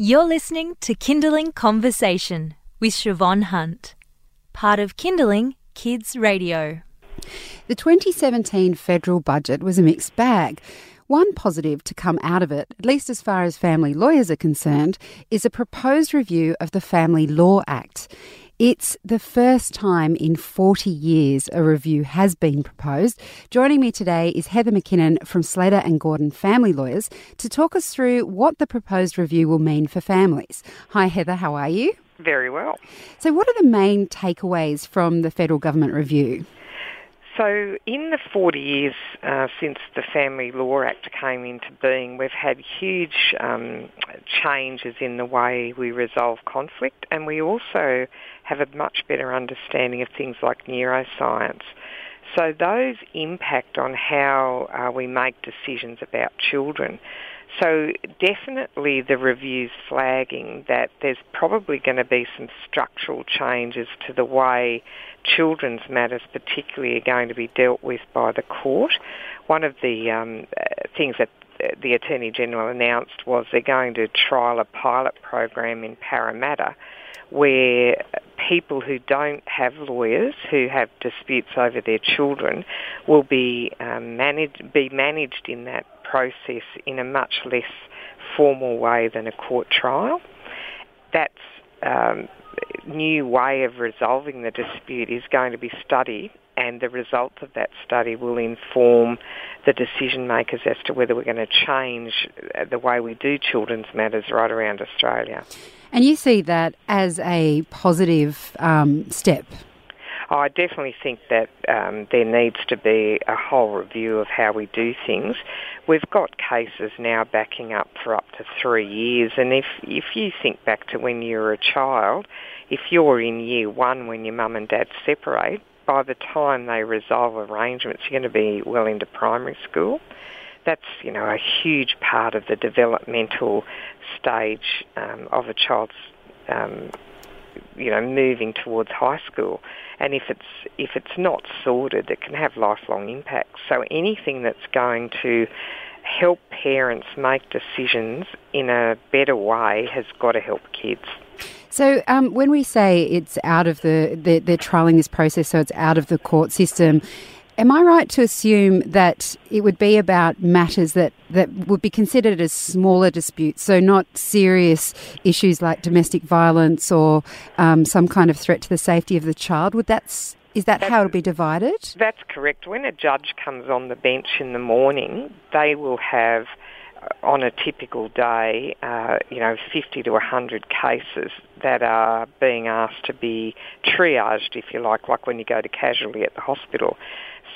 You're listening to Kinderling Conversation with Siobhan Hunt, part of Kinderling Kids Radio. The 2017 federal budget was a mixed bag. One positive to come out of it, at least as far as family lawyers are concerned, is a proposed review of the Family Law Act. It's the first time in 40 years a review has been proposed. Joining me today is Heather McKinnon from Slater and Gordon Family Lawyers to talk us through what the proposed review will mean for families. Hi, Heather, how are you? Very well. So, what are the main takeaways from the federal government review? So, in the 40 years uh, since the Family Law Act came into being, we've had huge um, changes in the way we resolve conflict, and we also have a much better understanding of things like neuroscience. So, those impact on how uh, we make decisions about children. So definitely the review's flagging that there's probably going to be some structural changes to the way children's matters particularly are going to be dealt with by the court. One of the um, things that the Attorney General announced was they're going to trial a pilot program in Parramatta where people who don't have lawyers who have disputes over their children will be um, managed be managed in that process in a much less formal way than a court trial. That's um, new way of resolving the dispute is going to be studied and the results of that study will inform the decision makers as to whether we're going to change the way we do children's matters right around Australia. And you see that as a positive um, step I definitely think that um, there needs to be a whole review of how we do things. We've got cases now backing up for up to three years, and if if you think back to when you were a child, if you're in year one when your mum and dad separate, by the time they resolve arrangements, you're going to be well into primary school. That's you know a huge part of the developmental stage um, of a child's um, you know moving towards high school. And if it's if it's not sorted it can have lifelong impacts. So anything that's going to help parents make decisions in a better way has got to help kids so, um, when we say it's out of the, the, they're trialling this process, so it's out of the court system, Am I right to assume that it would be about matters that, that would be considered as smaller disputes, so not serious issues like domestic violence or um, some kind of threat to the safety of the child? Would that is that that's, how it'll be divided? That's correct. When a judge comes on the bench in the morning, they will have on a typical day, uh, you know, 50 to 100 cases that are being asked to be triaged, if you like, like when you go to casualty at the hospital.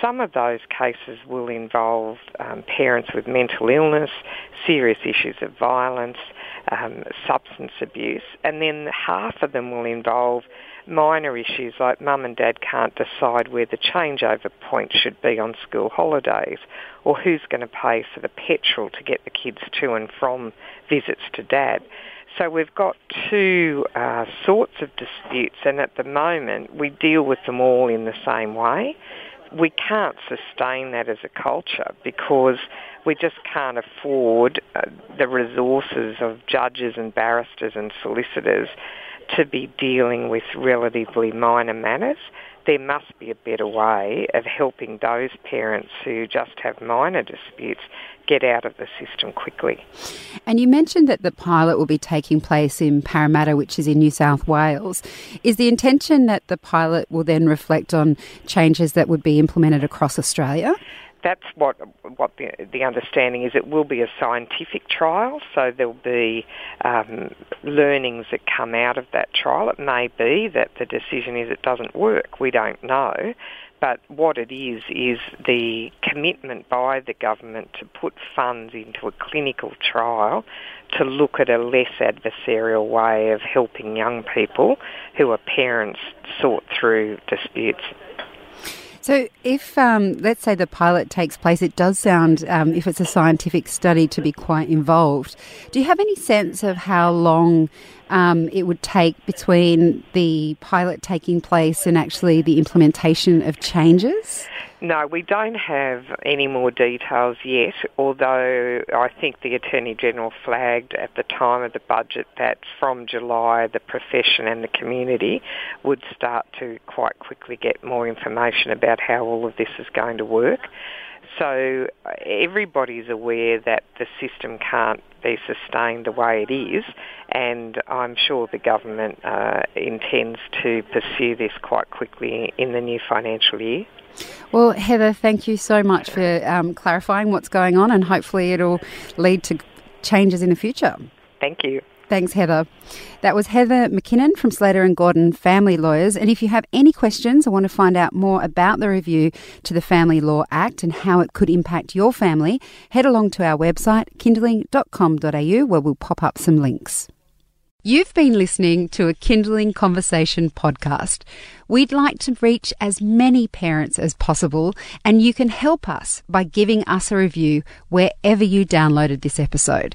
Some of those cases will involve um, parents with mental illness, serious issues of violence, um, substance abuse, and then half of them will involve minor issues like mum and dad can't decide where the changeover point should be on school holidays or who's going to pay for the petrol to get the kids to and from visits to dad. So we've got two uh, sorts of disputes and at the moment we deal with them all in the same way we can't sustain that as a culture because we just can't afford uh, the resources of judges and barristers and solicitors to be dealing with relatively minor matters. There must be a better way of helping those parents who just have minor disputes get out of the system quickly. And you mentioned that the pilot will be taking place in Parramatta, which is in New South Wales. Is the intention that the pilot will then reflect on changes that would be implemented across Australia? That's what what the, the understanding is. It will be a scientific trial, so there'll be um, learnings that come out of that trial. It may be that the decision is it doesn't work. We don't know. But what it is, is the commitment by the government to put funds into a clinical trial to look at a less adversarial way of helping young people who are parents sort through disputes. So, if um, let's say the pilot takes place, it does sound, um, if it's a scientific study, to be quite involved. Do you have any sense of how long um, it would take between the pilot taking place and actually the implementation of changes? No, we don't have any more details yet, although I think the Attorney General flagged at the time of the budget that from July the profession and the community would start to quite quickly get more information about how all of this is going to work. So everybody's aware that the system can't be sustained the way it is, and I'm sure the government uh, intends to pursue this quite quickly in the new financial year. Well, Heather, thank you so much for um, clarifying what's going on, and hopefully it'll lead to changes in the future. Thank you. Thanks, Heather. That was Heather McKinnon from Slater and Gordon Family Lawyers. And if you have any questions or want to find out more about the review to the Family Law Act and how it could impact your family, head along to our website, kinderling.com.au, where we'll pop up some links. You've been listening to a Kinderling Conversation podcast. We'd like to reach as many parents as possible, and you can help us by giving us a review wherever you downloaded this episode.